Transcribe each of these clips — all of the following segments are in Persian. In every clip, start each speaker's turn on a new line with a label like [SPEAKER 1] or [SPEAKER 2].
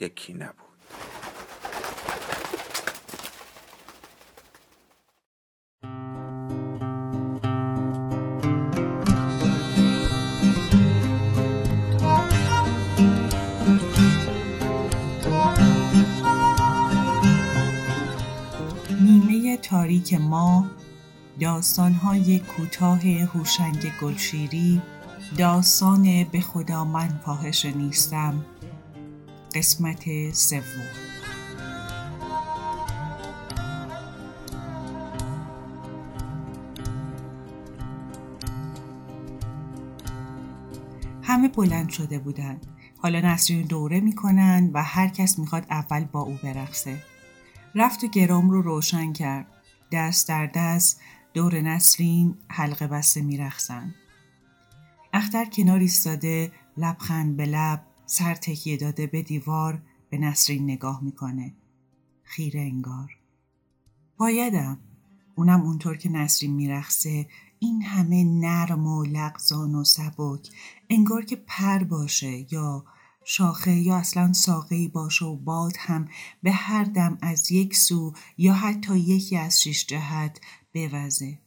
[SPEAKER 1] یکی نبود.
[SPEAKER 2] نیمه تاریک ما داستانهای کوتاه هوشنگ گلشیری داستان به خدا من فاحش نیستم. قسمت سوم. همه بلند شده بودن. حالا نسرین دوره می‌کنن و هر کس می‌خواد اول با او برقصه. رفت و گرام رو روشن کرد. دست در دست دور نسرین حلقه بسته میرخسن اختر کنار ایستاده لبخند به لب سر تکیه داده به دیوار به نسرین نگاه می‌کنه. خیره انگار. بایدم. اونم اونطور که نسرین میرخصه این همه نرم و لغزان و سبک. انگار که پر باشه یا شاخه یا اصلا ساقه باشه و باد هم به هر دم از یک سو یا حتی یکی از شش جهت بوزه.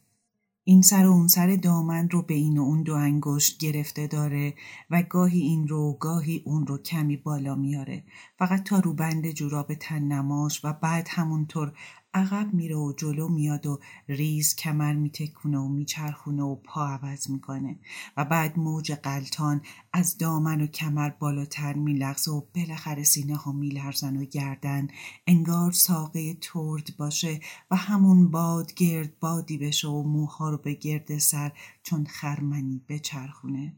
[SPEAKER 2] این سر و اون سر دامن رو به این و اون دو انگشت گرفته داره و گاهی این رو گاهی اون رو کمی بالا میاره. فقط تا رو بند جوراب تن نماش و بعد همونطور عقب میره و جلو میاد و ریز کمر میتکونه و میچرخونه و پا عوض می‌کنه. و بعد موج قلتان از دامن و کمر بالاتر میلغزه و بالاخره سینه ها میلرزن و گردن. انگار ساقه ترد باشه و همون باد گرد بادی بشه و موها رو به گرد سر چون خرمنی بچرخونه.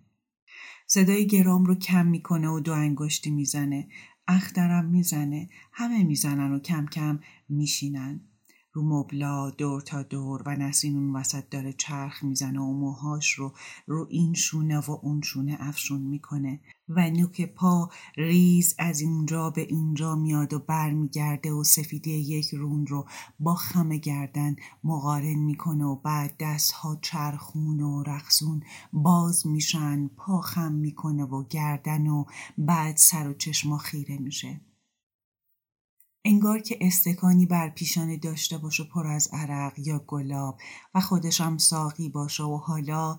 [SPEAKER 2] صدای گرام رو کم می‌کنه و دو انگشتی می‌زنه. اخترم می‌زنه. همه می‌زنن و کم کم میشینن. رو مبلا دور تا دور و نسرین اون وسط داره چرخ می‌زنه و موهاش رو رو این شونه و اون شونه افشون می‌کنه. و نوک پا ریز از اینجا به اینجا میاد و برمیگرده و سفیده یک رون رو با خم گردن مقارن می‌کنه و بعد دستها چرخون و رقصون باز میشن پا خم می‌کنه و گردن و بعد سر و چشما خیره میشه. انگار که استکانی بر پیشانه داشته باشه پر از عرق یا گلاب و خودشم ساقی باشه و حالا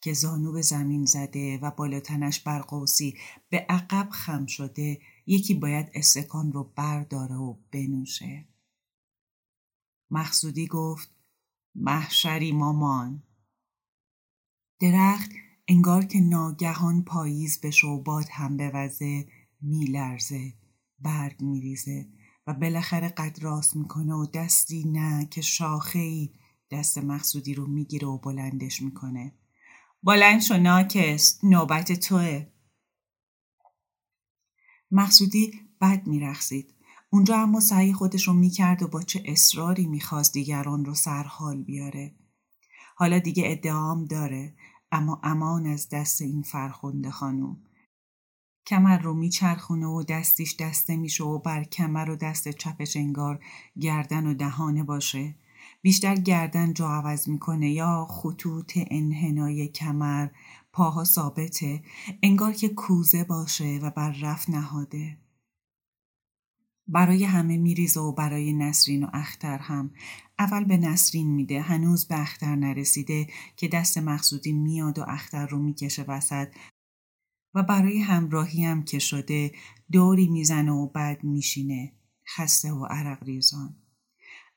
[SPEAKER 2] که زانو به زمین زده و بالاتنش بر قوسی به عقب خم شده یکی باید استکان رو برداره و بنوشه. مخصودی گفت محشری مامان. درخت انگار که ناگهان پاییز بشه و باد هم بوزه میلرزه برگ میریزه بالاخره قد راست می‌کنه و دستی نه که شاخه ای دست مقصودی رو می‌گیره و بلندش می‌کنه. بلند شو ناکس. نوبت توه. مقصودی بد میرخصید اونجا اما سعی خودش رو می‌کرد و با چه اصراری می‌خواست دیگران رو سرحال بیاره. حالا دیگه ادعام داره اما امان از دست این فرخنده خانوم. کمر رو میچرخونه و دستیش دسته میشه و بر کمر و دست چپش انگار گردن و دهانه باشه. بیشتر گردن جا عوض می‌کنه. یا خطوط انحنای کمر پاها ثابته. انگار که کوزه باشه و بر رف نهاده. برای همه میریزه و برای نسرین و اختر هم. اول به نسرین میده. هنوز به اختر نرسیده که دست مقصودی میاد و اختر رو می‌کشه وسط. و برای همراهی هم که شده دوری می‌زنه و بعد میشینه خسته و عرق ریزان.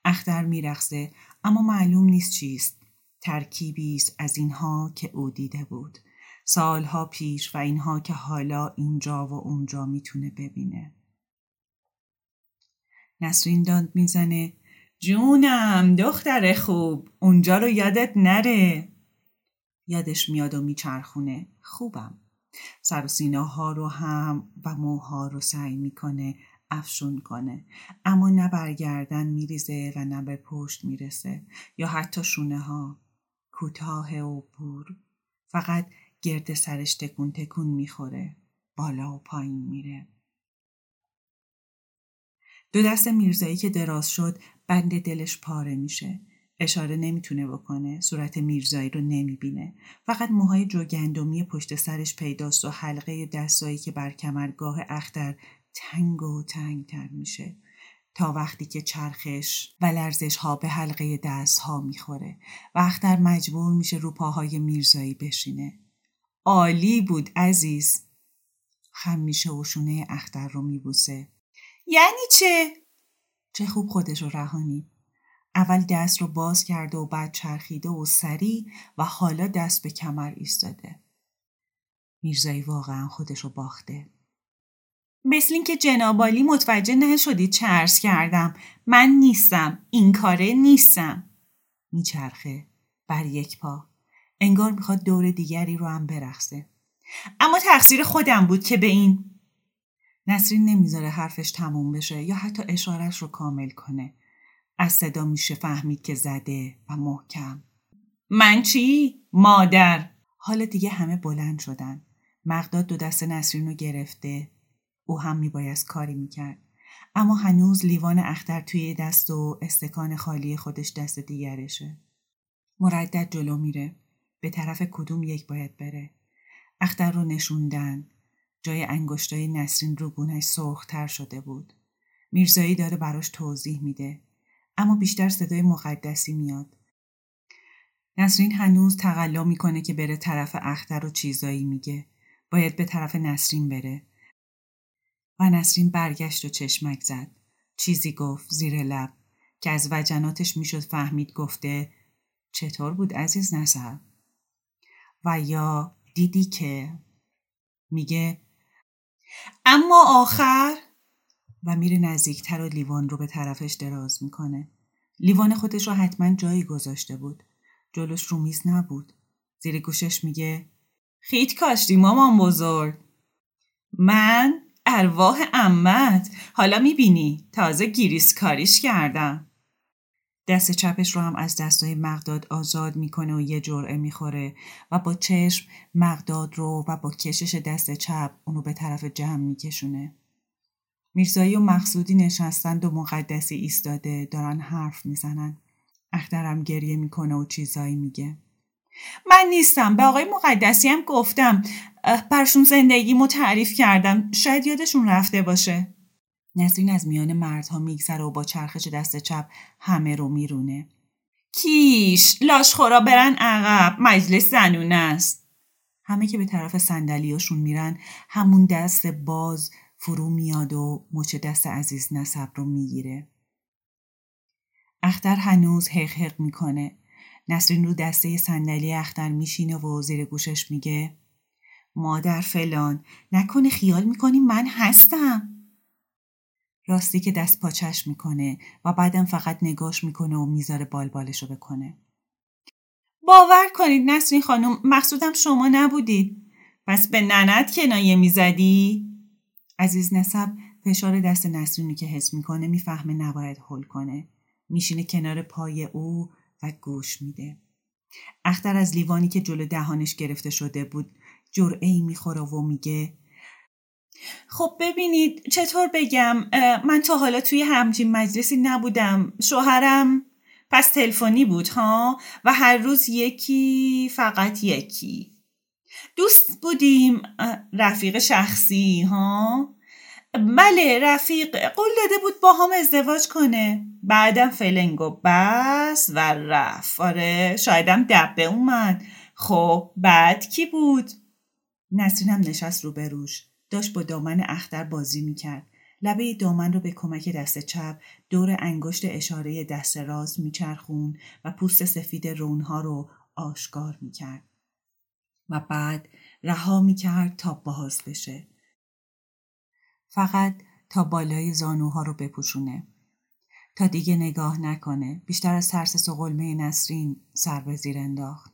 [SPEAKER 2] اختر میرخصه اما معلوم نیست چیست. ترکیبی است از اینها که او دیده بود. سالها پیش و اینها که حالا اینجا و اونجا می‌تونه ببینه. نسرین داند می‌زنه جونم دختر خوب اونجا رو یادت نره. یادش میاد و میچرخونه. خوبم. سر و سیناها رو هم و موها رو سعی می‌کنه افشون کنه. اما نه برگردن میریزه و نه به پشت می‌رسه یا حتی شونه ها کوتاه و بور فقط گرد سرش تکون تکون می‌خوره. بالا و پایین میره. دو دست میرزایی که دراز شد بند دلش پاره میشه. اشاره نمی‌تونه بکنه صورت میرزایی رو نمی‌بینه. فقط موهای جوگندمی پشت سرش پیداست و حلقه دستایی که بر کمرگاه اختر تنگ و تنگتر میشه. تا وقتی که چرخش و لرزش ها به حلقه دست ها می‌خوره و اختر مجبور میشه رو پاهای میرزایی بشینه. عالی بود عزیز. خم میشه و اختر رو میبوسه. یعنی چه؟ چه خوب خودش رو رهانی. اول دست رو باز کرده و بعد چرخیده و سری و حالا دست به کمر ایستاده. میرزایی واقعا خودش رو باخته. مثل اینکه جنابالی متوجه چه عرض کردم. من نیستم. این کاره نیستم. میچرخه بر یک پا. انگار می‌خواد دور دیگری رو هم برخصه. اما تقصیر خودم بود که به این نسرین نمی‌ذاره حرفش تموم بشه یا حتی اشارش رو کامل کنه. از صدا میشه فهمید که زده و محکم. من چی؟ مادر. حالا دیگه همه بلند شدن. مقداد دو دست نسرین رو گرفته. او هم میبایست کاری می‌کرد. اما هنوز لیوان اختر توی دست و استکان خالی خودش دست دیگرشه. مردد جلو میره. به طرف کدوم یک باید بره. اختر رو نشوندن. جای انگشتای نسرین رو گونهش سرختر شده بود. میرزایی داره براش توضیح میده. اما بیشتر صدای مقدسی میاد. نسرین هنوز تقلا می‌کنه که بره طرف اختر و چیزایی میگه. باید به طرف نسرین بره. و نسرین برگشت و چشمک زد. چیزی گفت زیر لب که از وجناتش می‌شد فهمید گفته چطور بود عزیز نظر؟ و یا دیدی که میگه اما آخر و میره نزدیکتر و لیوان رو به طرفش دراز می‌کنه. لیوان خودش رو حتما جایی گذاشته بود. جلوش رو میز نبود. زیر گوشش میگه خیت کاشتی مامان بزرگ. من ارواح امت حالا می‌بینی تازه گیریس کاریش کردم. دست چپش رو هم از دستای مقداد آزاد می‌کنه و یه جرعه می‌خوره و با چشم مقداد رو و با کشش دست چپ اونو به طرف جمع میکشونه. میرزایی و مقصودی نشستند و مقدسی ایستاده دارن حرف می‌زنن. اخترم گریه می‌کنه و چیزایی میگه. من نیستم به آقای مقدسی هم گفتم. برشون زندگی تعریف کردم. شاید یادشون رفته باشه. نسرین از میان مردها میگذره و با چرخش دست چپ همه رو میرونه. کیش لاشخورا برن عقب. مجلس زنونه است. همه که به طرف صندلیاشون میرن همون دست باز فرو میاد و مچ دست عزیز نصب رو می‌گیره. اختر هنوز حق حق می‌کنه. نسرین رو دسته صندلی اختر میشینه و زیر گوشش میگه مادر فلان نکنه خیال می‌کنی من هستم. راستی که دست پاچش می‌کنه و بعدم فقط نگاش می‌کنه و می‌ذاره بال بالشو بکنه. باور کنید نسرین خانم مقصودم شما نبودید. پس به ننت کنایه می‌زدی؟ عزیز نسب فشار دست نسرینی که حس می‌کنه می‌فهمه نباید حل کنه. میشینه کنار پای او و گوش میده. اختر از لیوانی که جلو دهانش گرفته شده بود جرعه ای می‌خوره و میگه خب ببینید چطور بگم من تا حالا توی همچین مجلسی نبودم شوهرم پس تلفنی بود ها و هر روز یکی فقط یکی دوست بودیم رفیق شخصی ها؟ بله رفیق. قول داده بود با هم ازدواج کنه. بعدم فلنگ و بس و رفت. آره شایدم دبه اومد. خب بعد کی بود؟ نسرین هم نشست رو بروش داشت با دامن اختر بازی می‌کرد. لبه دامن رو به کمک دست چپ دور انگشت اشاره دست راست میچرخون و پوست سفید رونها رو آشکار می‌کرد. و بعد رها می‌کرد تا باز بشه. فقط تا بالای زانوها رو بپوشونه. تا دیگه نگاه نکنه. بیشتر از ترس سقلمه نسرین سر به زیر انداخت.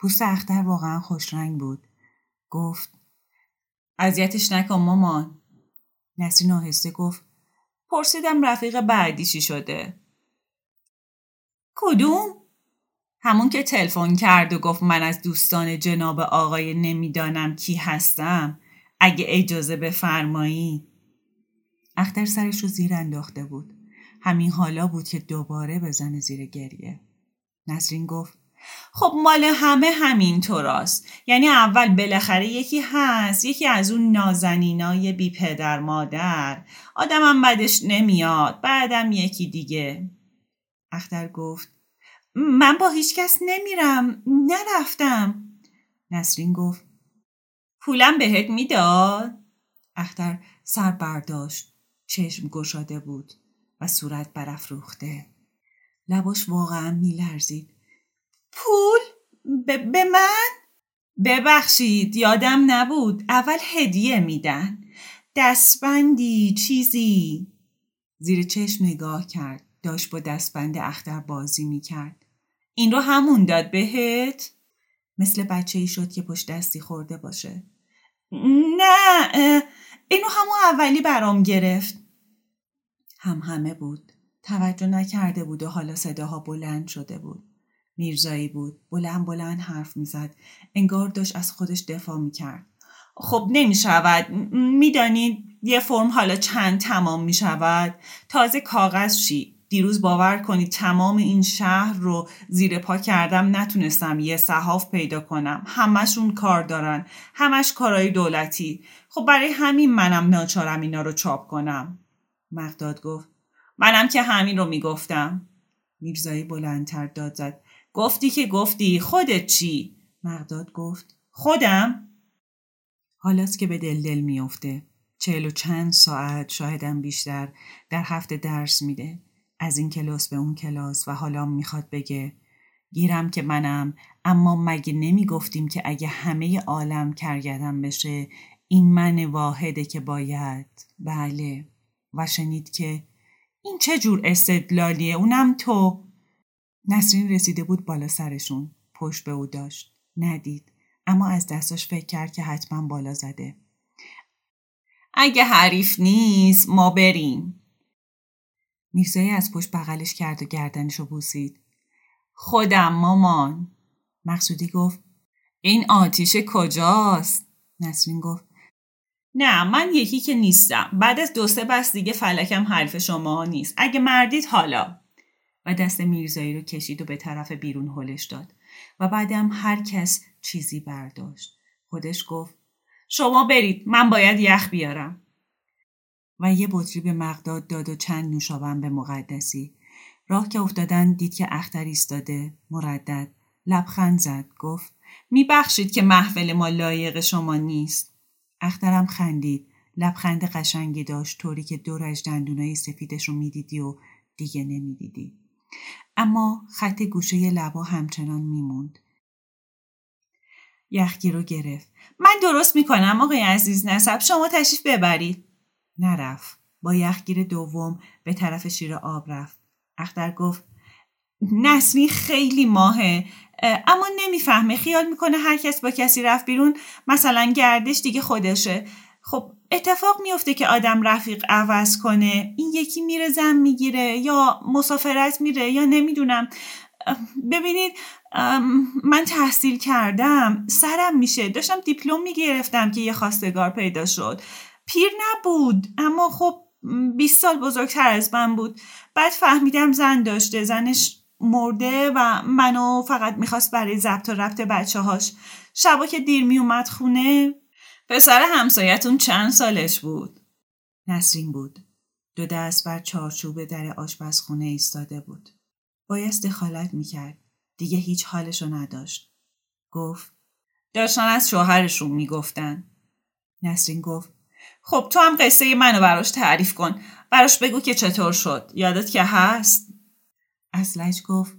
[SPEAKER 2] پوست اختر واقعا خوشرنگ بود. گفت اذیتش نکن مامان. نسرین آهسته گفت پرسیدم رفیق بعدی چی شده. کدوم؟ همون که تلفن کرد و گفت من از دوستان جناب آقای نمی‌دانم کی هستم اگه اجازه بفرمایی. اختر سرش رو زیر انداخته بود. همین حالا بود که دوباره بزنه زیر گریه. نسرین گفت خب مال همه همین طوراست یعنی اول بالاخره یکی هست یکی از اون نازنینای بی پدر مادر. آدمم بدش نمیاد بعدم یکی دیگه. اختر گفت من با هیچ کس نمیرم. نرفتم. نسرین گفت پولم بهت می‌داد؟ اختر سر برداشت. چشم گشاده بود و صورت برافروخته. لباش واقعا میلرزید. پول؟ به من؟ ببخشید یادم نبود. اول هدیه میدن. دستبندی چیزی. زیر چشم نگاه کرد. داشت با دستبند اختر بازی می‌کرد. این رو همون داد بهت؟ مثل بچه ای شد که پشت دستی خورده باشه. نه اینو همون اولی برام گرفت. هم همه بود. توجه نکرده بود و حالا صداها بلند شده بود. میرزایی بود. بلند بلند حرف می‌زد. انگار داشت از خودش دفاع می‌کرد. خب نمی‌شود. می‌دانید یه فرم حالا چند تمام می‌شود؟ تازه کاغذ شی. دیروز باور کنید تمام این شهر رو زیر پا کردم نتونستم یه صحاف پیدا کنم. همشون کار دارن. همش کارهای دولتی. خب برای همین منم ناچارم اینا رو چاپ کنم. مقداد گفت. منم که همین رو می‌گفتم. میرزایی بلندتر داد زد. گفتی که گفتی. خودت چی؟ مقداد گفت. خودم. حالاست که به دل دل میافته. چهل و چند ساعت شاهدم بیشتر در هفته درس میده. از این کلاس به اون کلاس و حالا می‌خواد بگه. گیرم که منم اما مگه نمی‌گفتیم که اگه همه عالم کرگدم بشه این من واحده که باید؟ بله. و شنید که این چه جور استدلالیه؟ اونم تو. نسرین رسیده بود بالا سرشون. پشت به او داشت. ندید. اما از دستاش فکر کرد که حتما بالا زده. اگه حریف نیست ما بریم. میرزایی از پشت بغلش کرد و گردنشو بوسید. خودم مامان. مقصودی گفت این آتیش کجاست؟ نسرین گفت نه من یکی که نیستم. بعد از دو سه بس دیگه فلکم حرف شما نیست. اگه مردید حالا. و دست میرزایی رو کشید و به طرف بیرون هلش داد. و بعدم هر کس چیزی برداشت. خودش گفت شما برید من باید یخ بیارم. و یه بطری به مقداد داد و چند نوشابن به مقدسی. راه که افتادن دید که اختر ایستاده. مردد. لبخند زد. گفت میبخشید که محفل ما لایق شما نیست. اخترم خندید. لبخند قشنگی داشت طوری که دورش دندونای سفیدش رو می‌دیدی و دیگه نمی‌دیدی. اما خط گوشه لبا همچنان میموند. یخگیر رو گرفت. من درست می‌کنم آقای عزیز نسب. شما تشریف ببرید. نرفت. با یخگیر دوم به طرف شیر آب رفت. اختر گفت نسلی خیلی ماهه اما نمی‌فهمه خیال می‌کنه هر کس با کسی رفت بیرون مثلا گردش دیگه خودشه. خب اتفاق میفته که آدم رفیق عوض کنه. این یکی میره زن می‌گیره یا مسافرت میره یا نمی‌دونم. ببینید من تحصیل کردم سرم میشه. داشتم دیپلم می‌گرفتم که یه خواستگار پیدا شد. پیر نبود اما خب 20 سال بزرگتر از من بود بعد فهمیدم زن داشته زنش مرده و منو فقط می‌خواست برای ضبط و ربط بچه هاش شبا که دیر میومد خونه پسر همسایتون چند سالش بود؟ نسرین بود. دو دست بر چارچوب در آشپزخونه ایستاده بود. بایست دخالت می‌کرد. دیگه هیچ حالشو نداشت. گفت داشتن از شوهرشون می‌گفتن. نسرین گفت خب تو هم قصه منو براش تعریف کن. براش بگو که چطور شد. یادت که هست؟ اسلج گفت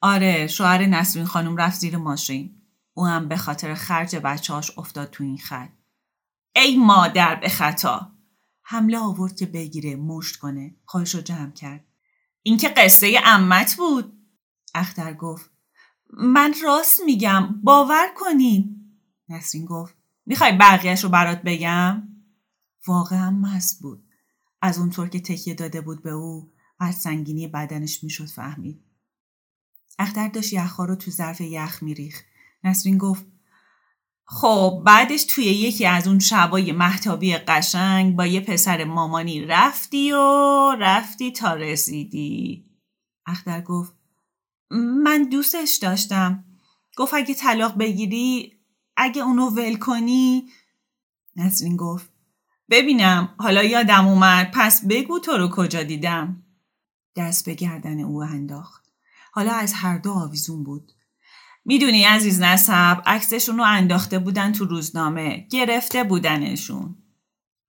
[SPEAKER 2] آره شوهر نسرین خانم رفت زیر ماشین. او هم به خاطر خرج بچهاش افتاد تو این خط. ای مادر به خطا حمله آورد که بگیره مشت کنه خواهش رو جمع کرد این که قصه امت بود اختر گفت من راست میگم باور کنین نسرین گفت می‌خوای بقیهش رو برات بگم واقعا مست بود. از اونطور که تکیه داده بود به او از سنگینی بدنش می‌شد فهمید. اختر داشت یخها رو تو ظرف یخ میریخ نسرین گفت خب بعدش توی یکی از اون شبای محتابی قشنگ با یه پسر مامانی رفتی و رفتی تا رسیدی. اختر گفت من دوستش داشتم. گفت اگه طلاق بگیری اگه اونو ول کنی. نسرین گفت ببینم. حالا یادم اومد. پس بگو تو رو کجا دیدم. دست به گردن او انداخت. حالا از هر دو آویزون بود. می‌دونی عزیز نسب عکسشون رو انداخته بودن تو روزنامه. گرفته بودنشون.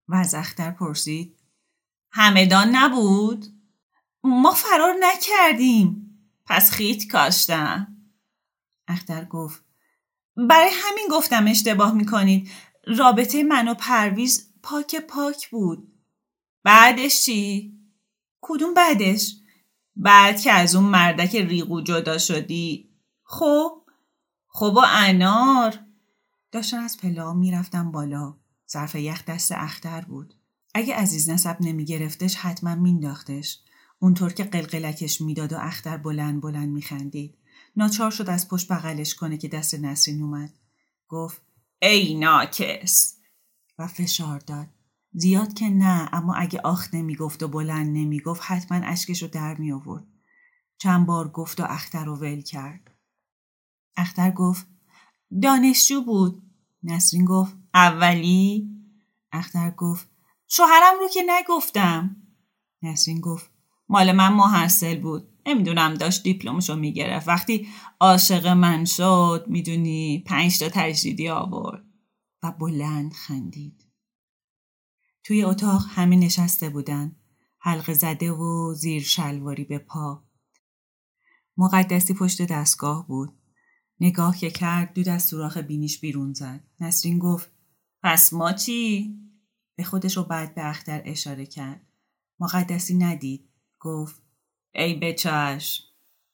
[SPEAKER 2] و از اختر پرسید. همدان نبود؟ ما فرار نکردیم. پس خیت کاشتم. اختر گفت. برای همین گفتم اشتباه می‌کنید. رابطه من و پرویز پاک پاک بود. بعدش چی؟ کدوم بعدش؟ بعد که از اون مردک ریگو جدا شدی. خب؟ خب و انار. داشتن از پلا می‌رفتم بالا. ظرف یخ دست اختر بود. اگه عزیز نسب نمیگرفتش حتما مینداختش. اونطور که قلقلکش می‌داد و اختر بلند بلند میخندید. ناچار شد از پشت بغلش کنه که دست نسرین اومد. گفت ای ناکس. و فشار داد زیاد که نه اما اگه آخ نمی‌گفت و بلند نمی‌گفت حتما اشکش رو در می آورد. چند بار گفت و اختر رو ول کرد. اختر گفت دانشجو بود. نسرین گفت اولی؟ اختر گفت شوهرم رو که نگفتم. نسرین گفت مال من محصل بود. نمی‌دونم داشت دیپلمشو می‌گرفت. وقتی عاشق من شد می‌دونی پنج تا تجدیدی آورد. و بلند خندید. توی اتاق همه نشسته بودن. حلقه زده و زیر شلواری به پا. مقدسی پشت دستگاه بود. نگاه که کرد دود از سوراخ بینیش بیرون زد. نسرین گفت پس ما چی؟ به خودش رو بعد به اختر اشاره کرد. مقدسی ندید. گفت ای بچش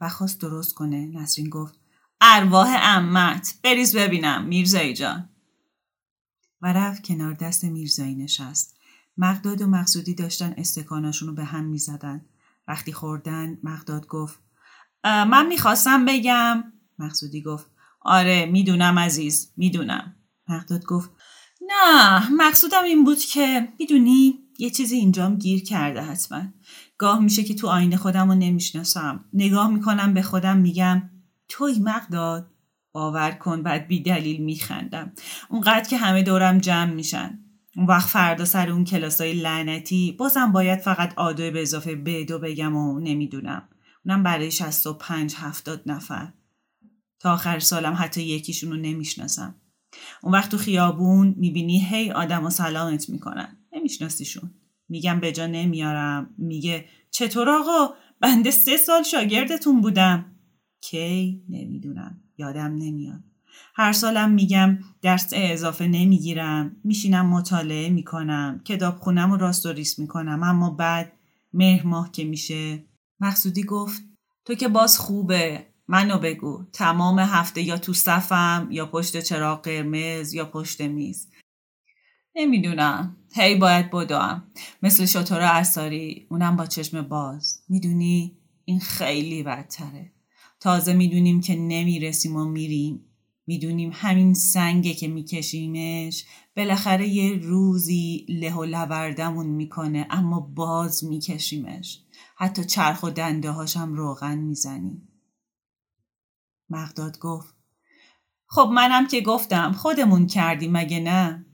[SPEAKER 2] و خواست درست کنه. نسرین گفت ارواح امت بریز ببینم میرزایی جان. و رفت کنار دست میرزایی نشست. مقداد و مقصودی داشتن استکاناشون رو به هم می زدن. وقتی خوردن مقداد گفت من می‌خواستم بگم مقصودی گفت آره می‌دونم عزیز می‌دونم مقداد گفت نه مقصودم این بود که می‌دونی یه چیزی اینجام گیر کرده حتما گاه میشه که تو آینه خودم رو نمی‌شناسم نگاه می‌کنم به خودم میگم توی مقداد باور کن بعد بی دلیل میخندم. اونقدر که همه دورم جمع میشن. اون وقت فردا سر اون کلاسای لعنتی بازم باید فقط آدو به اضافه بدو بگم و نمی‌دونم. اونم برای 65 هفتاد نفر. تا آخر سالم حتی یکیشون رو نمی‌شناسم. اون وقت تو خیابون می‌بینی هی آدم و سلامت می‌کنن. نمیشناسیشون. میگم به جا نمیارم. میگه چطور آقا؟ بنده سه سال شاگردتون بودم. کی؟ نمی‌دونم. یادم نمیاد. هر سالم میگم درس اضافه نمی‌گیرم میشینم مطالعه می‌کنم کتاب خونم و راست و ریس می‌کنم اما بعد مهر ماه که میشه مقصودی گفت تو که باز خوبه منو بگو تمام هفته یا تو صفم یا پشت چراغ قرمز یا پشت میز. نمی‌دونم. هی باید بدوم. مثل شطور اثاری اونم با چشم باز. می‌دونی؟ این خیلی بدتره. تازه می‌دونیم که نمی‌رسیم و میریم. می‌دونیم همین سنگه که میکشیمش بالاخره یه روزی له و لوردمون می‌کنه اما باز میکشیمش. حتی چرخ و دنده هاشم روغن می‌زنیم. مقداد گفت خب منم که گفتم خودمون کردیم مگه نه؟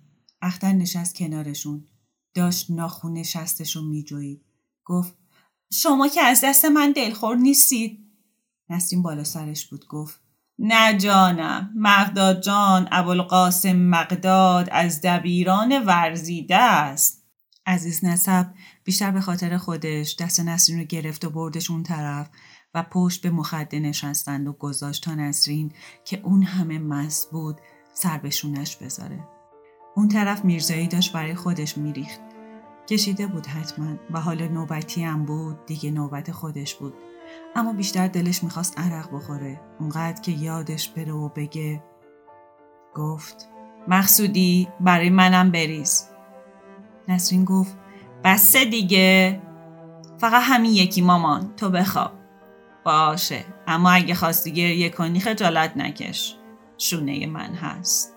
[SPEAKER 2] اختر نشست کنارشون. داشت ناخون نشستشون میجوید. گفت شما که از دست من دلخور نیستید. نسرین بالا سرش بود گفت نه جانم مقداد جان ابوالقاسم مقداد از دبیران ورزیده است. عزیز نسب بیشتر به خاطر خودش دست نسرین رو گرفت و بردش اون طرف و پشت به مخده نشستند و گذاشت تا نسرین که اون همه مست بود سر به شونش بذاره. اون طرف میرزایی داشت برای خودش میریخت. کشیده بود حتما و حالا نوبتی هم بود دیگه نوبت خودش بود. اما بیشتر دلش می‌خواست عرق بخوره. اونقدر که یادش بره و بگه گفت مقصودی برای منم بریز. نسرین گفت بسه دیگه. فقط همین یکی مامان. تو بخواب. باشه. اما اگه خواستی گریه کنی خجالت نکش. شونه من هست.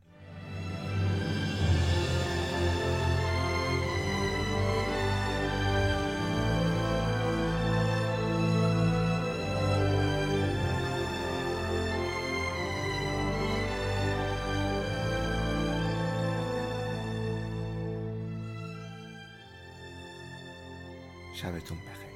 [SPEAKER 1] sabes tú un peje.